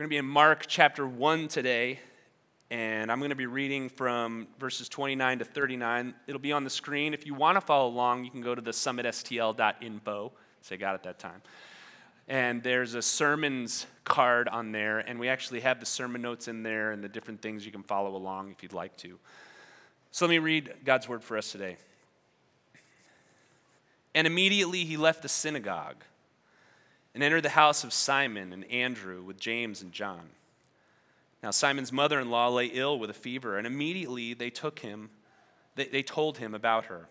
We're going to be in Mark chapter 1 today, and I'm going to be reading from verses 29 to 39. It'll be on the screen. If you want to follow along, you can go to the summitstl.info. Say, got it that time. And there's a sermons card on there, and we actually have the sermon notes in there and the different things you can follow along if you'd like to. So let me read God's word for us today. And immediately he left the synagogue and entered the house of Simon and Andrew with James and John. Now, Simon's mother in law lay ill with a fever, and immediately they took him, they, they told him about her.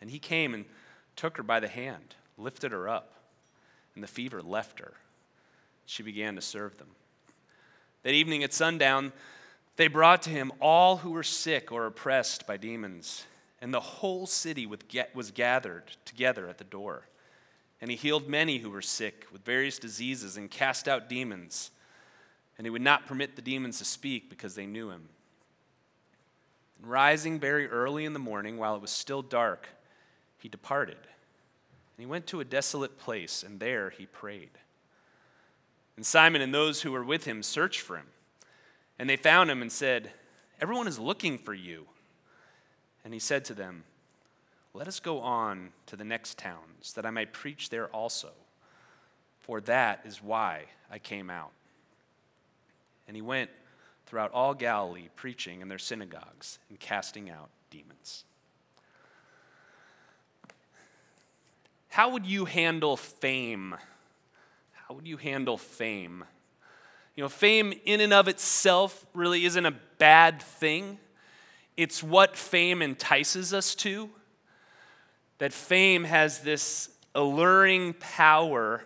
And he came and took her by the hand, lifted her up, and the fever left her. She began to serve them. That evening at sundown, they brought to him all who were sick or oppressed by demons, and the whole city was gathered together at the door. And he healed many who were sick with various diseases and cast out demons. And he would not permit the demons to speak because they knew him. And rising very early in the morning, while it was still dark, he departed. And he went to a desolate place, and there he prayed. And Simon and those who were with him searched for him. And they found him and said, Everyone is looking for you. And he said to them, let us go on to the next towns, that I might preach there also. For that is why I came out. And he went throughout all Galilee, preaching in their synagogues and casting out demons. How would you handle fame? How would you handle fame? You know, fame in and of itself really isn't a bad thing. It's what fame entices us to that fame has this alluring power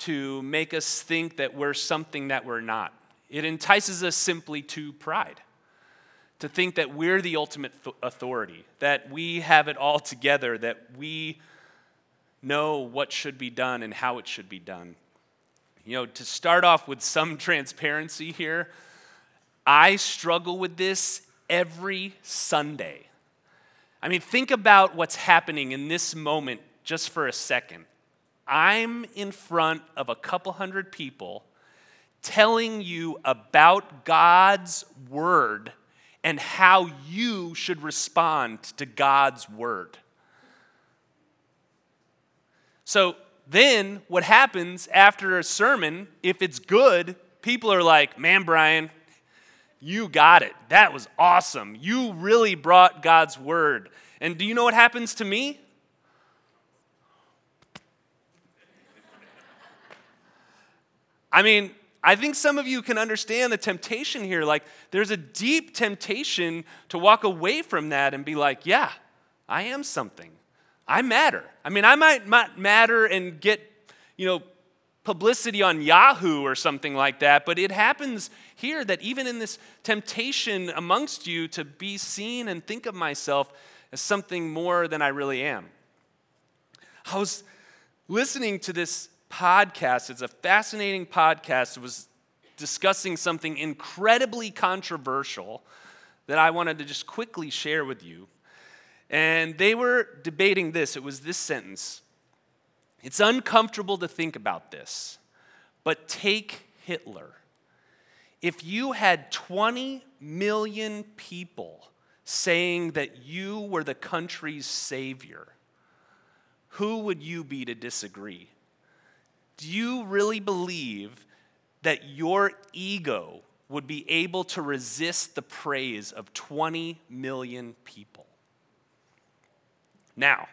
to make us think that we're something that we're not. It entices us simply to pride, to think that we're the ultimate authority, that we have it all together, that we know what should be done and how it should be done. You know, to start off with some transparency here, I struggle with this every Sunday. I mean, think about what's happening in this moment just for a second. I'm in front of a couple hundred people telling you about God's word and how you should respond to God's word. So then, what happens after a sermon, if it's good, people are like, man, Brian, you got it. That was awesome. You really brought God's word. And do you know what happens to me? I mean, I think some of you can understand the temptation here. Like, there's a deep temptation to walk away from that and be like, yeah, I am something. I matter. I mean, I might not matter and get, you know, publicity on Yahoo or something like that, but it happens here that even in this temptation amongst you to be seen and think of myself as something more than I really am. I was listening to this podcast, it's a fascinating podcast. It was discussing something incredibly controversial that I wanted to just quickly share with you. And they were debating this. It was this sentence it's uncomfortable to think about this, but take Hitler. If you had 20 million people saying that you were the country's savior, who would you be to disagree? Do you really believe that your ego would be able to resist the praise of 20 million people? Now,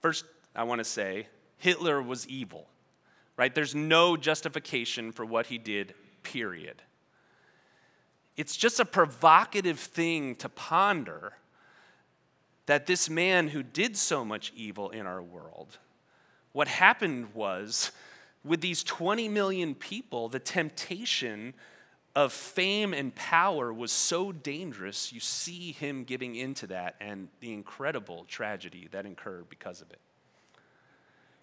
first, I want to say Hitler was evil, right? There's no justification for what he did, period. It's just a provocative thing to ponder that this man who did so much evil in our world, what happened was with these 20 million people, the temptation of fame and power was so dangerous, you see him giving into that and the incredible tragedy that incurred because of it.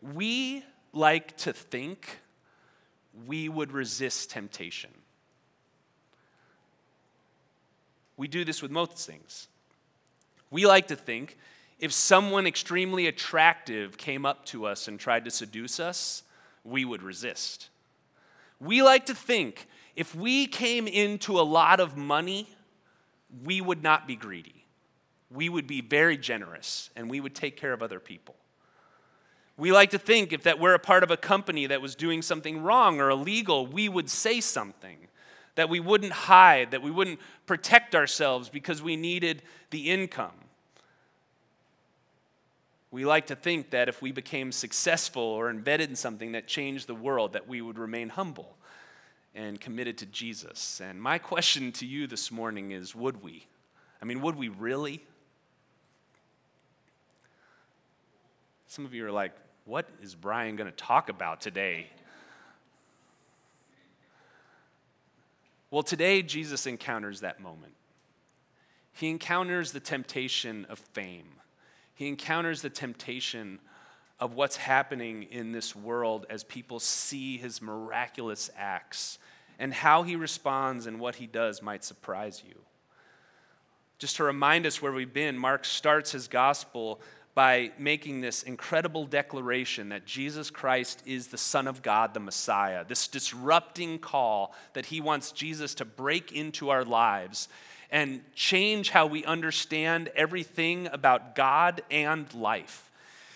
We like to think we would resist temptation. We do this with most things. We like to think if someone extremely attractive came up to us and tried to seduce us, we would resist. We like to think if we came into a lot of money, we would not be greedy. We would be very generous and we would take care of other people. We like to think if that we're a part of a company that was doing something wrong or illegal, we would say something. That we wouldn't hide, that we wouldn't protect ourselves because we needed the income. We like to think that if we became successful or embedded in something that changed the world, that we would remain humble and committed to Jesus. And my question to you this morning is would we? I mean, would we really? Some of you are like, what is Brian going to talk about today? Well, today Jesus encounters that moment. He encounters the temptation of fame. He encounters the temptation of what's happening in this world as people see his miraculous acts. And how he responds and what he does might surprise you. Just to remind us where we've been, Mark starts his gospel by making this incredible declaration that Jesus Christ is the Son of God, the Messiah, this disrupting call that he wants Jesus to break into our lives and change how we understand everything about God and life.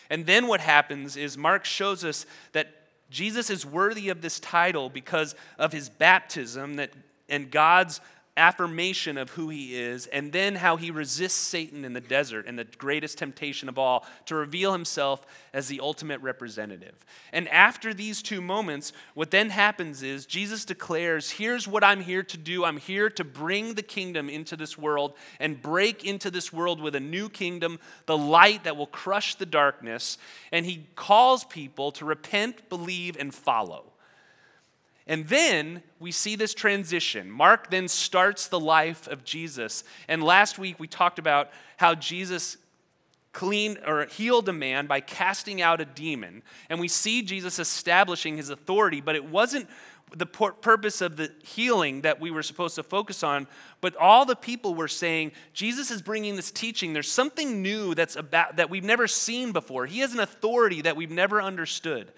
And then what happens is Mark shows us that Jesus is worthy of this title because of his baptism that, and God's affirmation of who he is, and then how he resists Satan in the desert and the greatest temptation of all to reveal himself as the ultimate representative. And after these two moments, what then happens is Jesus declares, Here's what I'm here to do. I'm here to bring the kingdom into this world and break into this world with a new kingdom, the light that will crush the darkness. And he calls people to repent, believe, and follow. And then we see this transition. Mark then starts the life of Jesus. And last week we talked about how Jesus cleaned or healed a man by casting out a demon. And we see Jesus establishing his authority, but it wasn't the purpose of the healing that we were supposed to focus on, but all the people were saying, Jesus is bringing this teaching. There's something new that's about that we've never seen before. He has an authority that we've never understood.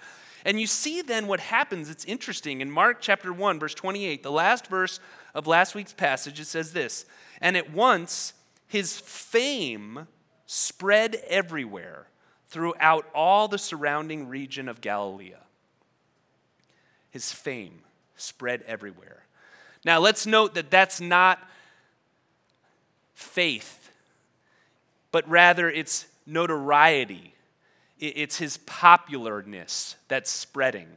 And you see then what happens. It's interesting. In Mark chapter 1, verse 28, the last verse of last week's passage, it says this And at once his fame spread everywhere throughout all the surrounding region of Galilee. His fame spread everywhere. Now let's note that that's not faith, but rather it's notoriety it's his popularness that's spreading.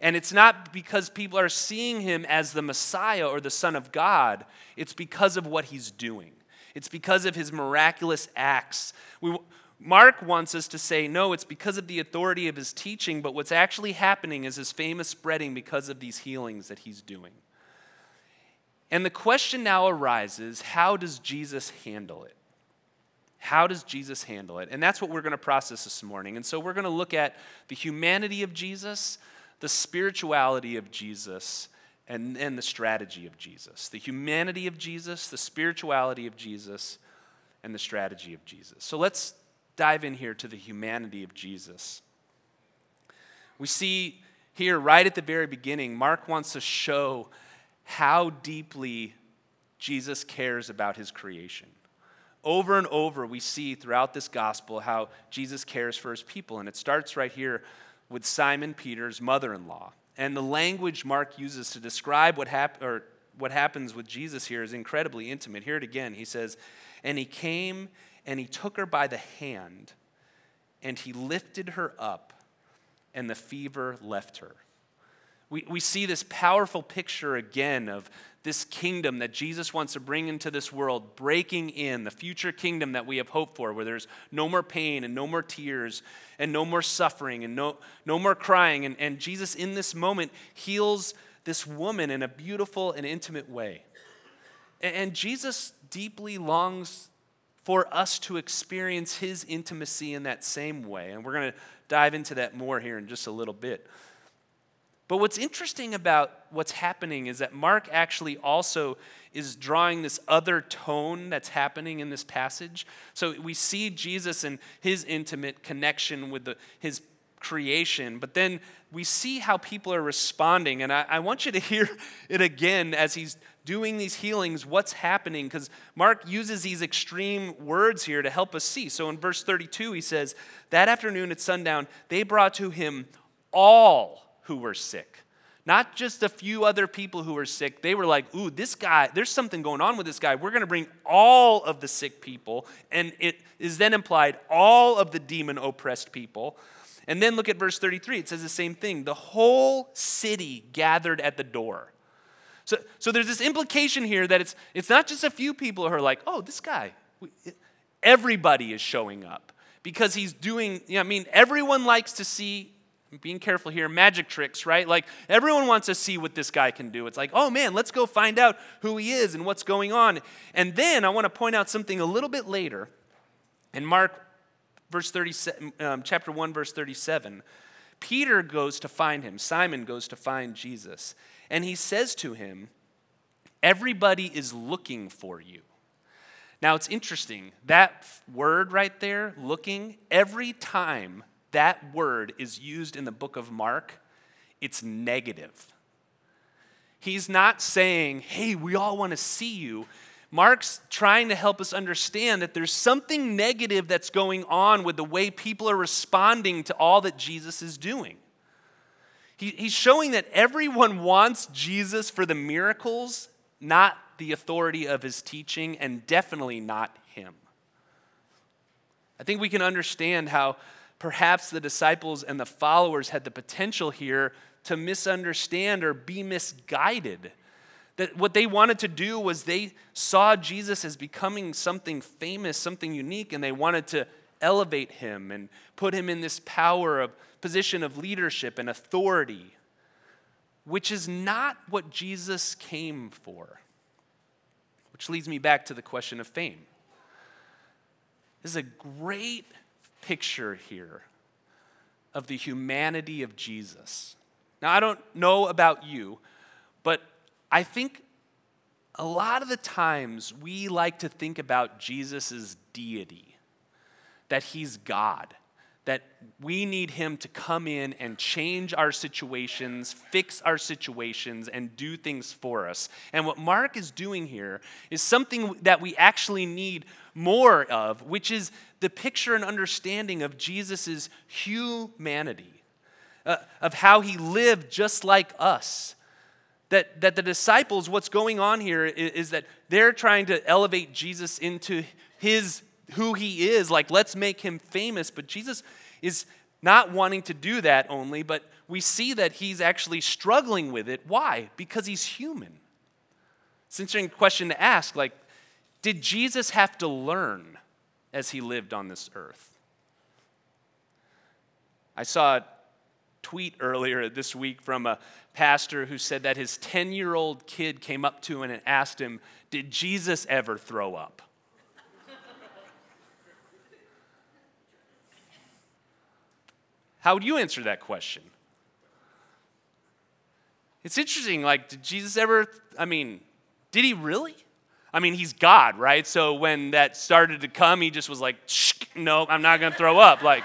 And it's not because people are seeing him as the Messiah or the Son of God, it's because of what he's doing. It's because of his miraculous acts. We, Mark wants us to say, no, it's because of the authority of his teaching, but what's actually happening is his fame is spreading because of these healings that he's doing. And the question now arises how does Jesus handle it? How does Jesus handle it? And that's what we're going to process this morning. And so we're going to look at the humanity of Jesus, the spirituality of Jesus, and, and the strategy of Jesus. The humanity of Jesus, the spirituality of Jesus, and the strategy of Jesus. So let's dive in here to the humanity of Jesus. We see here, right at the very beginning, Mark wants to show how deeply Jesus cares about his creation. Over and over, we see throughout this gospel how Jesus cares for his people. And it starts right here with Simon Peter's mother in law. And the language Mark uses to describe what, hap- or what happens with Jesus here is incredibly intimate. Hear it again. He says, And he came and he took her by the hand, and he lifted her up, and the fever left her. We, we see this powerful picture again of this kingdom that Jesus wants to bring into this world, breaking in the future kingdom that we have hoped for, where there's no more pain and no more tears and no more suffering and no, no more crying. And, and Jesus, in this moment, heals this woman in a beautiful and intimate way. And, and Jesus deeply longs for us to experience his intimacy in that same way. And we're going to dive into that more here in just a little bit. But what's interesting about what's happening is that Mark actually also is drawing this other tone that's happening in this passage. So we see Jesus and his intimate connection with the, his creation, but then we see how people are responding. And I, I want you to hear it again as he's doing these healings, what's happening, because Mark uses these extreme words here to help us see. So in verse 32, he says, That afternoon at sundown, they brought to him all who were sick. Not just a few other people who were sick. They were like, ooh, this guy, there's something going on with this guy. We're going to bring all of the sick people. And it is then implied all of the demon oppressed people. And then look at verse 33. It says the same thing. The whole city gathered at the door. So, so there's this implication here that it's, it's not just a few people who are like, oh, this guy. Everybody is showing up because he's doing, you know, I mean, everyone likes to see being careful here, magic tricks, right? Like everyone wants to see what this guy can do. It's like, oh man, let's go find out who he is and what's going on. And then I want to point out something a little bit later in Mark verse 37, um, chapter 1, verse 37. Peter goes to find him, Simon goes to find Jesus, and he says to him, Everybody is looking for you. Now it's interesting, that word right there, looking, every time that word is used in the book of Mark, it's negative. He's not saying, hey, we all want to see you. Mark's trying to help us understand that there's something negative that's going on with the way people are responding to all that Jesus is doing. He, he's showing that everyone wants Jesus for the miracles, not the authority of his teaching, and definitely not him. I think we can understand how perhaps the disciples and the followers had the potential here to misunderstand or be misguided. That what they wanted to do was they saw Jesus as becoming something famous, something unique, and they wanted to elevate him and put him in this power of position of leadership and authority, which is not what Jesus came for. Which leads me back to the question of fame. This is a great picture here of the humanity of Jesus. Now, I don't know about you, but I think a lot of the times we like to think about Jesus' deity, that he's God, that we need him to come in and change our situations, fix our situations, and do things for us. And what Mark is doing here is something that we actually need more of, which is the picture and understanding of Jesus' humanity, uh, of how he lived just like us. That, that the disciples, what's going on here is, is that they're trying to elevate Jesus into his who he is, like let's make him famous. But Jesus is not wanting to do that only, but we see that he's actually struggling with it. Why? Because he's human. It's an interesting question to ask. Like, did Jesus have to learn as he lived on this earth? I saw a tweet earlier this week from a pastor who said that his 10 year old kid came up to him and asked him, Did Jesus ever throw up? How would you answer that question? It's interesting. Like, did Jesus ever, I mean, did he really? I mean, he's God, right? So when that started to come, he just was like, no, I'm not going to throw up. Like,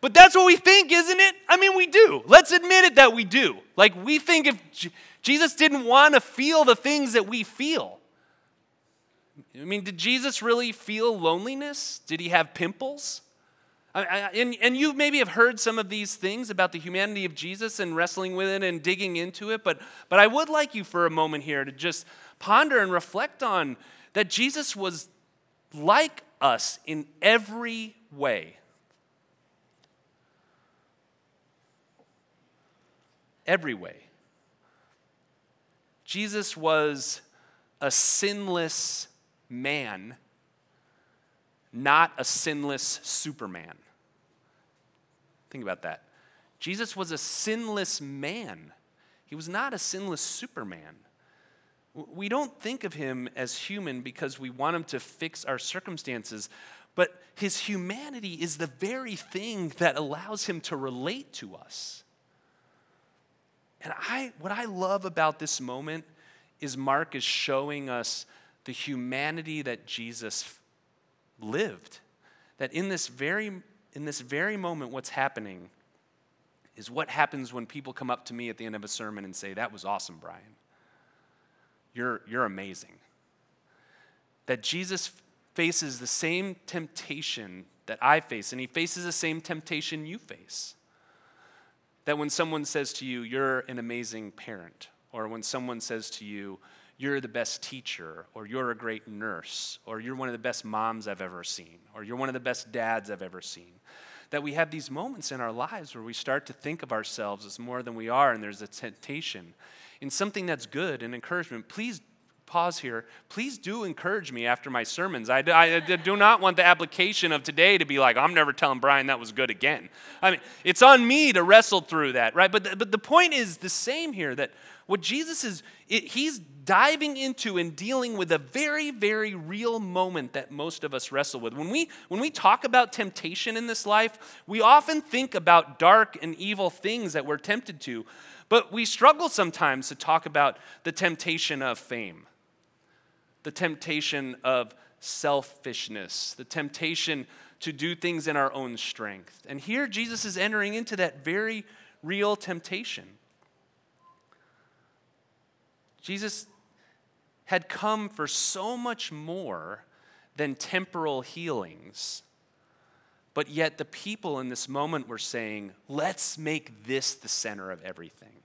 but that's what we think, isn't it? I mean, we do. Let's admit it that we do. Like, we think if J- Jesus didn't want to feel the things that we feel. I mean, did Jesus really feel loneliness? Did he have pimples? And, and you maybe have heard some of these things about the humanity of Jesus and wrestling with it and digging into it, but, but I would like you for a moment here to just ponder and reflect on that Jesus was like us in every way. Every way. Jesus was a sinless man, not a sinless Superman. Think about that. Jesus was a sinless man, he was not a sinless Superman. We don't think of him as human because we want him to fix our circumstances, but his humanity is the very thing that allows him to relate to us. And I, what I love about this moment is Mark is showing us the humanity that Jesus lived. That in this very in this very moment, what's happening is what happens when people come up to me at the end of a sermon and say, That was awesome, Brian. You're, you're amazing. That Jesus faces the same temptation that I face, and he faces the same temptation you face. That when someone says to you, You're an amazing parent, or when someone says to you, You're the best teacher, or you're a great nurse, or you're one of the best moms I've ever seen, or you're one of the best dads I've ever seen. That we have these moments in our lives where we start to think of ourselves as more than we are, and there's a temptation in something that's good and encouragement. Please pause here. Please do encourage me after my sermons. I, I, I, do not want the application of today to be like, I'm never telling Brian that was good again. I mean, it's on me to wrestle through that, right? But the, but the point is the same here that what Jesus is, it, he's diving into and dealing with a very, very real moment that most of us wrestle with. When we, when we talk about temptation in this life, we often think about dark and evil things that we're tempted to, but we struggle sometimes to talk about the temptation of fame the temptation of selfishness, the temptation to do things in our own strength. And here Jesus is entering into that very real temptation. Jesus had come for so much more than temporal healings. But yet, the people in this moment were saying, let's make this the center of everything.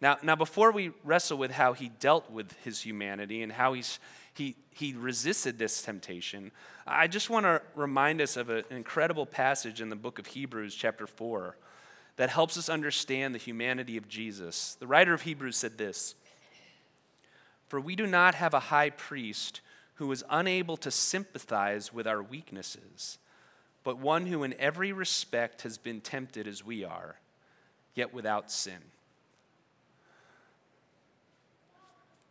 Now, now, before we wrestle with how he dealt with his humanity and how he's, he, he resisted this temptation, I just want to remind us of an incredible passage in the book of Hebrews, chapter 4, that helps us understand the humanity of Jesus. The writer of Hebrews said this For we do not have a high priest who is unable to sympathize with our weaknesses, but one who in every respect has been tempted as we are, yet without sin.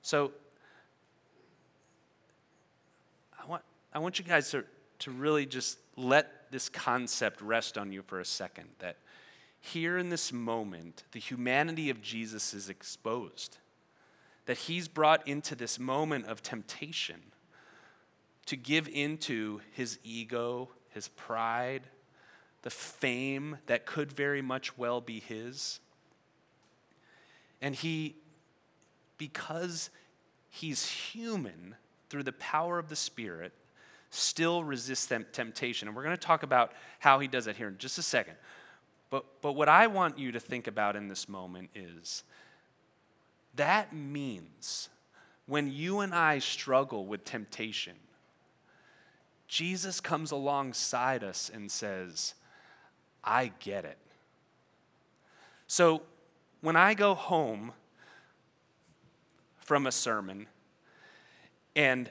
So I want, I want you guys to, to really just let this concept rest on you for a second that here in this moment, the humanity of Jesus is exposed. That he's brought into this moment of temptation to give into his ego, his pride, the fame that could very much well be his. And he because he's human through the power of the Spirit, still resists temptation. And we're going to talk about how he does that here in just a second. But, but what I want you to think about in this moment is that means when you and I struggle with temptation, Jesus comes alongside us and says, I get it. So when I go home from a sermon and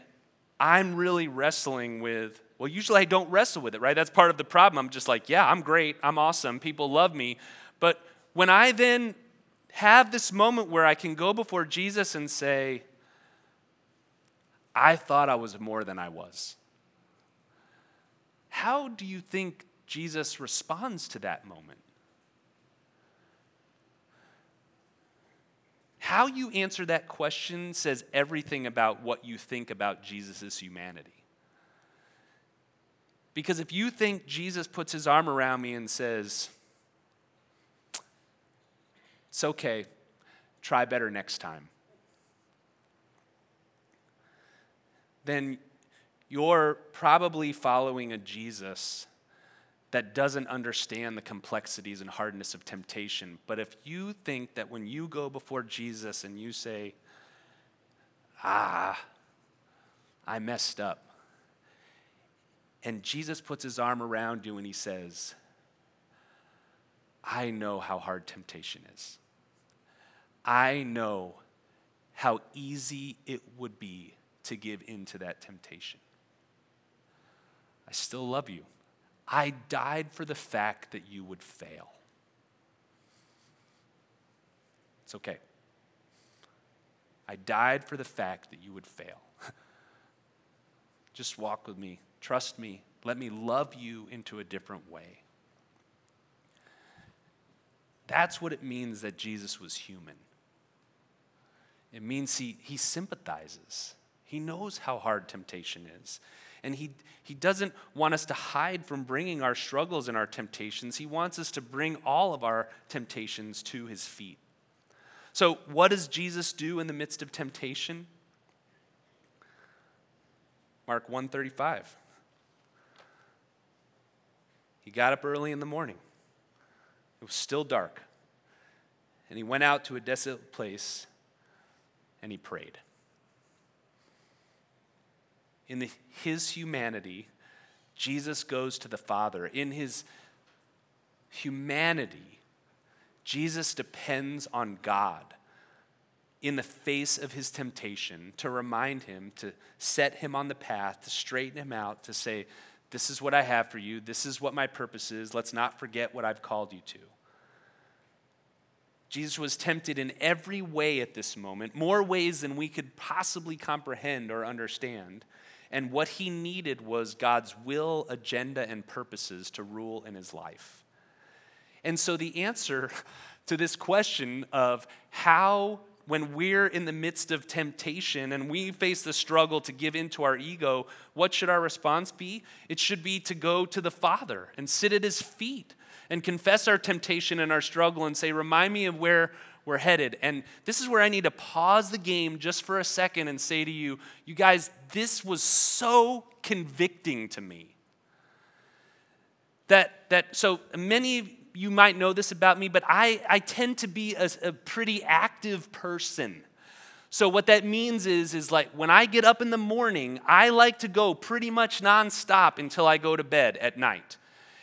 I'm really wrestling with, well, usually I don't wrestle with it, right? That's part of the problem. I'm just like, yeah, I'm great, I'm awesome, people love me. But when I then have this moment where I can go before Jesus and say, I thought I was more than I was. How do you think Jesus responds to that moment? How you answer that question says everything about what you think about Jesus' humanity. Because if you think Jesus puts his arm around me and says, It's okay, try better next time, then you're probably following a Jesus that doesn't understand the complexities and hardness of temptation. But if you think that when you go before Jesus and you say, ah, I messed up, and Jesus puts his arm around you and he says, I know how hard temptation is. I know how easy it would be to give in to that temptation. I still love you. I died for the fact that you would fail. It's okay. I died for the fact that you would fail. Just walk with me. Trust me. Let me love you into a different way. That's what it means that Jesus was human. It means he, he sympathizes. He knows how hard temptation is. And he, he doesn't want us to hide from bringing our struggles and our temptations. He wants us to bring all of our temptations to his feet. So, what does Jesus do in the midst of temptation? Mark 135. He got up early in the morning. It was still dark. And he went out to a desolate place and he prayed. In the, his humanity, Jesus goes to the Father. In his humanity, Jesus depends on God in the face of his temptation to remind him, to set him on the path, to straighten him out, to say, This is what I have for you. This is what my purpose is. Let's not forget what I've called you to. Jesus was tempted in every way at this moment, more ways than we could possibly comprehend or understand. And what he needed was God's will, agenda, and purposes to rule in his life. And so the answer to this question of how, when we're in the midst of temptation and we face the struggle to give into our ego, what should our response be? It should be to go to the Father and sit at his feet and confess our temptation and our struggle and say, Remind me of where we're headed. And this is where I need to pause the game just for a second and say to you, you guys, this was so convicting to me. That, that so many you might know this about me, but I, I tend to be a, a pretty active person. So what that means is, is like when I get up in the morning, I like to go pretty much nonstop until I go to bed at night.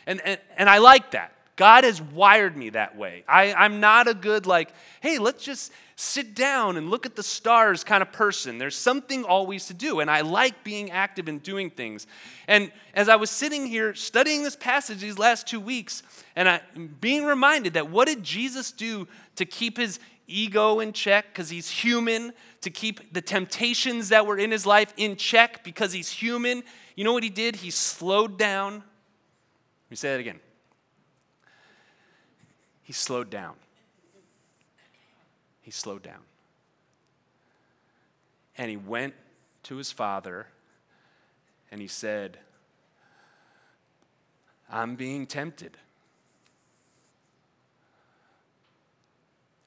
And, and, and I like that. God has wired me that way. I, I'm not a good, like, hey, let's just sit down and look at the stars kind of person. There's something always to do, and I like being active and doing things. And as I was sitting here studying this passage these last two weeks, and I being reminded that what did Jesus do to keep his ego in check because he's human, to keep the temptations that were in his life in check because he's human? You know what he did? He slowed down. Let me say that again he slowed down. He slowed down. And he went to his father and he said, I'm being tempted.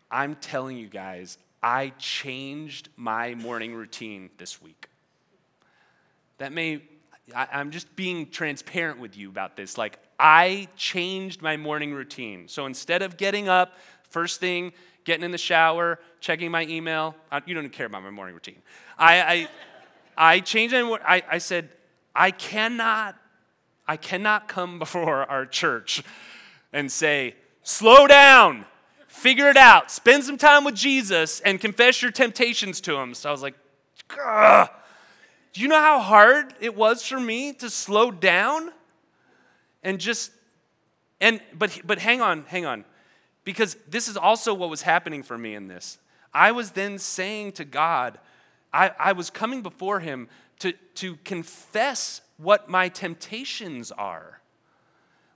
I'm telling you guys, I changed my morning routine this week. That may, I, am just being transparent with you about this. Like, I changed my morning routine. So instead of getting up, first thing, getting in the shower, checking my email, I, you don't care about my morning routine. I, I, I changed my, I, I said, I cannot, I cannot come before our church and say, slow down, figure it out, spend some time with Jesus, and confess your temptations to him. So I was like, Ugh. do you know how hard it was for me to slow down? And just and but but hang on hang on. Because this is also what was happening for me in this. I was then saying to god i, I was coming before him to, to confess what my temptations are.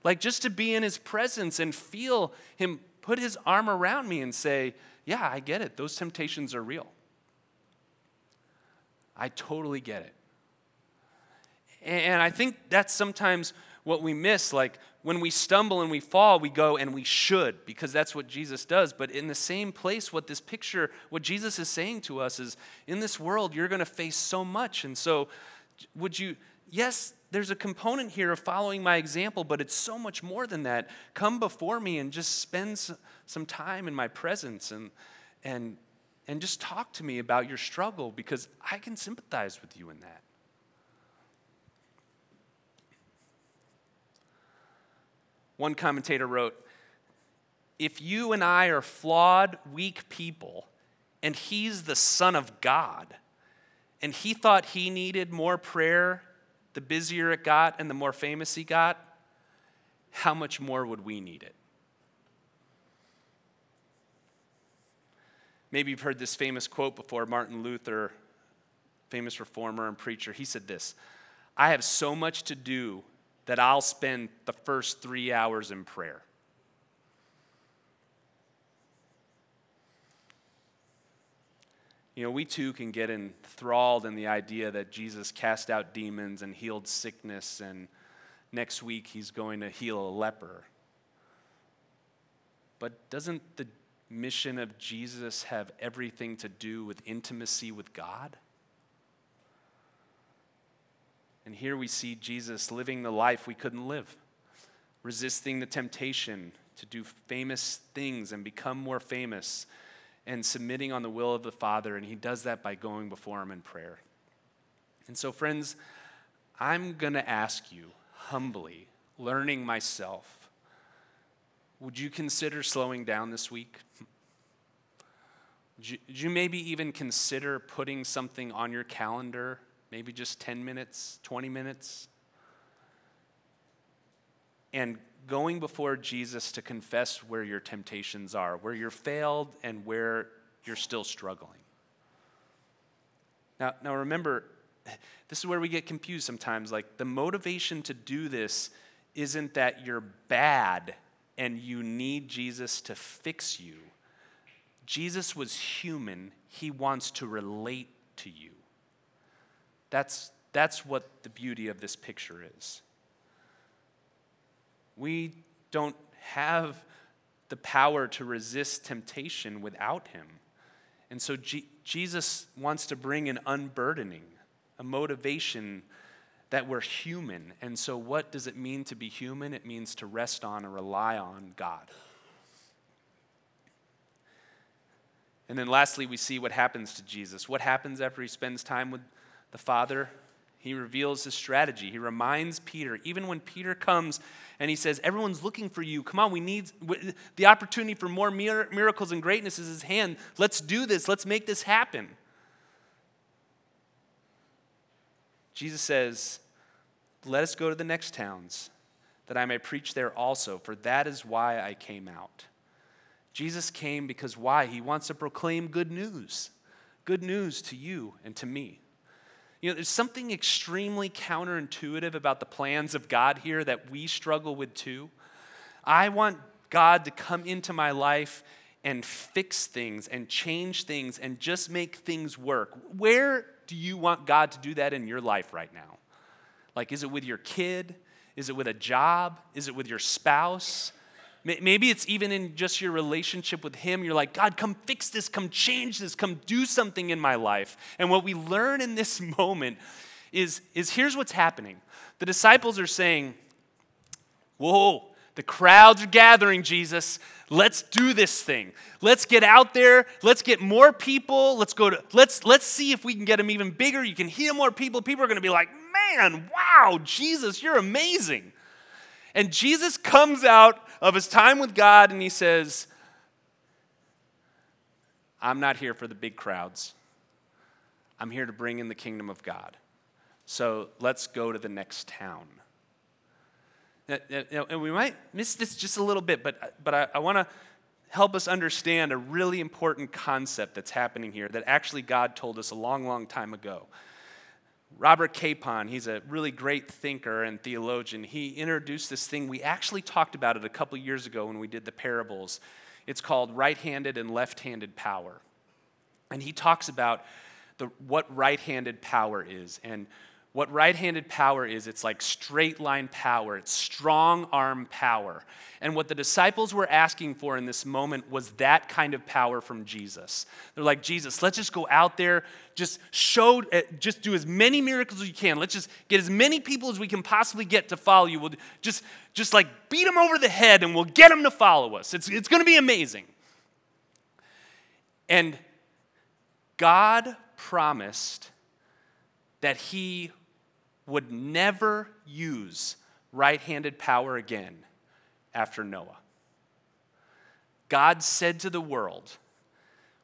Like just to be in his presence and feel him put his arm around me and say yeah i get it. Those temptations are real. I totally get it. And i think that's sometimes what we miss. Like when we stumble and we fall, we go and we should, because that's what Jesus does. But in the same place, what this picture, what Jesus is saying to us is in this world, you're going to face so much. And so, would you, yes, there's a component here of following my example, but it's so much more than that. Come before me and just spend some time in my presence and, and, and just talk to me about your struggle because I can sympathize with you in that. One commentator wrote If you and I are flawed, weak people, and he's the Son of God, and he thought he needed more prayer the busier it got and the more famous he got, how much more would we need it? Maybe you've heard this famous quote before Martin Luther, famous reformer and preacher. He said this I have so much to do that I'll spend the first three hours in prayer. You know, we too can get enthralled in the idea that Jesus cast out demons and healed sickness, and next week he's going to heal a leper. But doesn't the mission of Jesus have everything to do with intimacy with God? And here we see Jesus living the life we couldn't live, resisting the temptation to do famous things and become more famous, and submitting on the will of the Father. And he does that by going before him in prayer. And so, friends, I'm going to ask you humbly, learning myself, would you consider slowing down this week? Would you maybe even consider putting something on your calendar, maybe just 10 minutes, 20 minutes, and going before Jesus to confess where your temptations are, where you're failed and where you're still struggling? Now, now remember, this is where we get confused sometimes. Like, the motivation to do this isn't that you're bad and you need Jesus to fix you. Jesus was human, he wants to relate to you. That's, that's what the beauty of this picture is. We don't have the power to resist temptation without him. And so G- Jesus wants to bring an unburdening, a motivation that we're human. And so, what does it mean to be human? It means to rest on and rely on God. And then lastly, we see what happens to Jesus. What happens after he spends time with the Father? He reveals his strategy. He reminds Peter, even when Peter comes and he says, Everyone's looking for you. Come on, we need the opportunity for more miracles and greatness is his hand. Let's do this. Let's make this happen. Jesus says, Let us go to the next towns, that I may preach there also, for that is why I came out. Jesus came because why? He wants to proclaim good news. Good news to you and to me. You know, there's something extremely counterintuitive about the plans of God here that we struggle with too. I want God to come into my life and fix things and change things and just make things work. Where do you want God to do that in your life right now? Like, is it with your kid? Is it with a job? Is it with your spouse? Maybe it's even in just your relationship with Him. You're like, God, come fix this, come change this, come do something in my life. And what we learn in this moment is, is here's what's happening the disciples are saying, Whoa, the crowds are gathering, Jesus. Let's do this thing. Let's get out there. Let's get more people. Let's go to let's let's see if we can get them even bigger. You can heal more people. People are going to be like, "Man, wow, Jesus, you're amazing." And Jesus comes out of his time with God and he says, I'm not here for the big crowds. I'm here to bring in the kingdom of God. So let's go to the next town. And we might miss this just a little bit, but, but I, I want to help us understand a really important concept that's happening here that actually God told us a long, long time ago. Robert Capon, he's a really great thinker and theologian. He introduced this thing. We actually talked about it a couple years ago when we did the parables. It's called right handed and left handed power. And he talks about the, what right handed power is. And what right handed power is, it's like straight line power, it's strong arm power. And what the disciples were asking for in this moment was that kind of power from Jesus. They're like, Jesus, let's just go out there, just show, eh, just do as many miracles as you can. Let's just get as many people as we can possibly get to follow you. We'll just, just like beat them over the head and we'll get them to follow us. It's, it's going to be amazing. And God promised that He would never use right handed power again after Noah. God said to the world,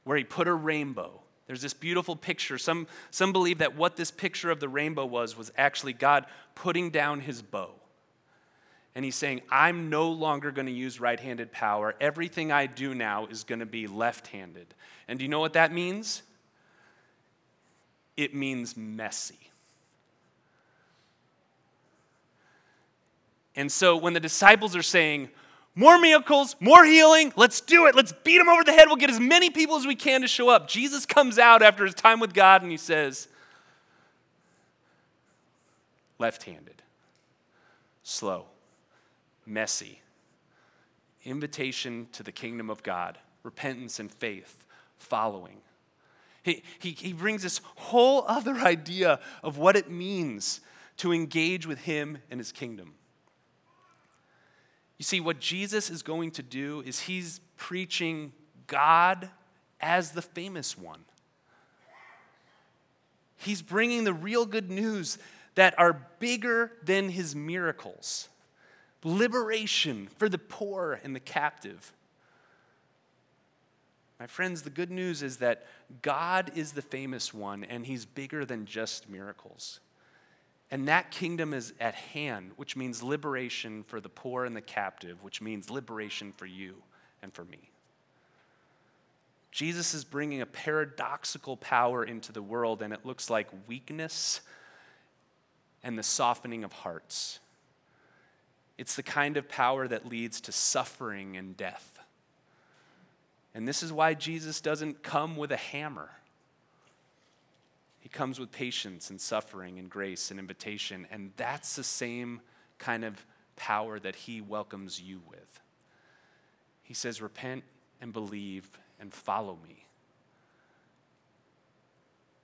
where he put a rainbow, there's this beautiful picture. Some, some believe that what this picture of the rainbow was was actually God putting down his bow. And he's saying, I'm no longer going to use right handed power. Everything I do now is going to be left handed. And do you know what that means? It means messy. And so when the disciples are saying, More miracles, more healing. Let's do it. Let's beat him over the head. We'll get as many people as we can to show up. Jesus comes out after his time with God and he says, left handed, slow, messy. Invitation to the kingdom of God, repentance and faith, following. He, he, he brings this whole other idea of what it means to engage with him and his kingdom. You see, what Jesus is going to do is he's preaching God as the famous one. He's bringing the real good news that are bigger than his miracles liberation for the poor and the captive. My friends, the good news is that God is the famous one and he's bigger than just miracles. And that kingdom is at hand, which means liberation for the poor and the captive, which means liberation for you and for me. Jesus is bringing a paradoxical power into the world, and it looks like weakness and the softening of hearts. It's the kind of power that leads to suffering and death. And this is why Jesus doesn't come with a hammer. He comes with patience and suffering and grace and invitation. And that's the same kind of power that He welcomes you with. He says, Repent and believe and follow me.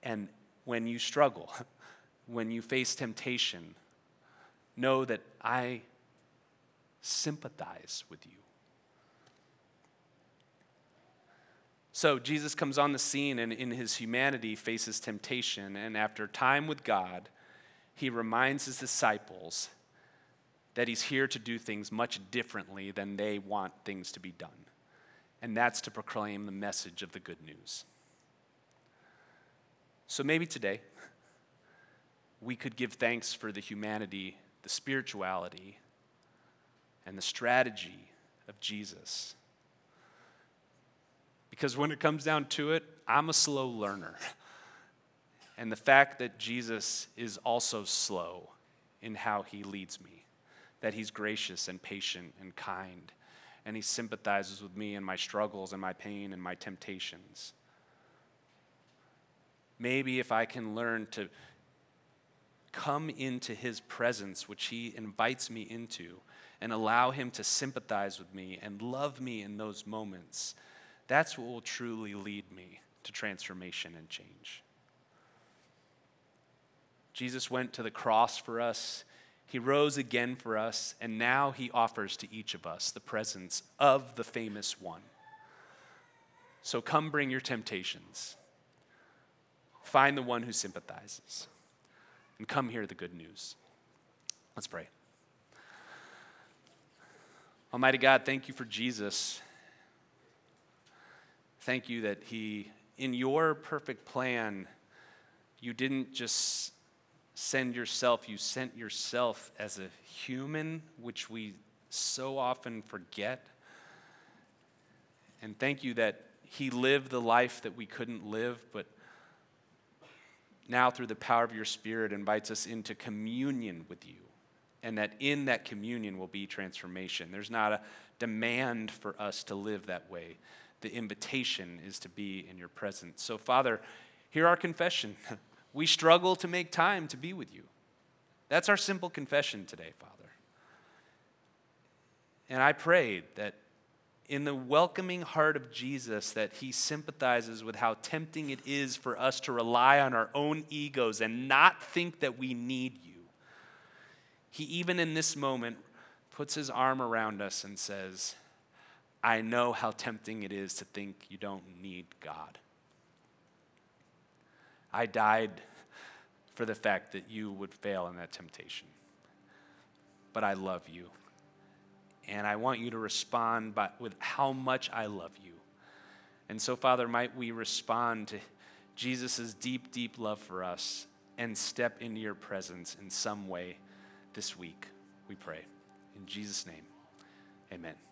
And when you struggle, when you face temptation, know that I sympathize with you. So Jesus comes on the scene and in his humanity faces temptation. And after time with God, he reminds his disciples that he's here to do things much differently than they want things to be done. And that's to proclaim the message of the good news. So maybe today, we could give thanks for the humanity, the spirituality, and the strategy of Jesus because when it comes down to it, I'm a slow learner. And the fact that Jesus is also slow in how he leads me, that he's gracious and patient and kind, and he sympathizes with me and my struggles and my pain and my temptations. Maybe if I can learn to come into his presence, which he invites me into, and allow him to sympathize with me and love me in those moments that's what will truly lead me to transformation and change. Jesus went to the cross for us. He rose again for us, and now he offers to each of us the presence of the famous one. So come bring your temptations. Find the one who sympathizes, and come hear the good news. Let's pray. Almighty God, thank you for Jesus Thank you that He, in your perfect plan, you didn't just send yourself, you sent yourself as a human, which we so often forget. And thank you that He lived the life that we couldn't live, but now through the power of your Spirit invites us into communion with you. And that in that communion will be transformation. There's not a demand for us to live that way the invitation is to be in your presence. So, Father, hear our confession. We struggle to make time to be with you. That's our simple confession today, Father. And I pray that in the welcoming heart of Jesus that he sympathizes with how tempting it is for us to rely on our own egos and not think that we need you. He even in this moment puts his arm around us and says, I know how tempting it is to think you don't need God. I died for the fact that you would fail in that temptation. But I love you. And I want you to respond by, with how much I love you. And so, Father, might we respond to Jesus' deep, deep love for us and step into your presence in some way this week, we pray. In Jesus' name, amen.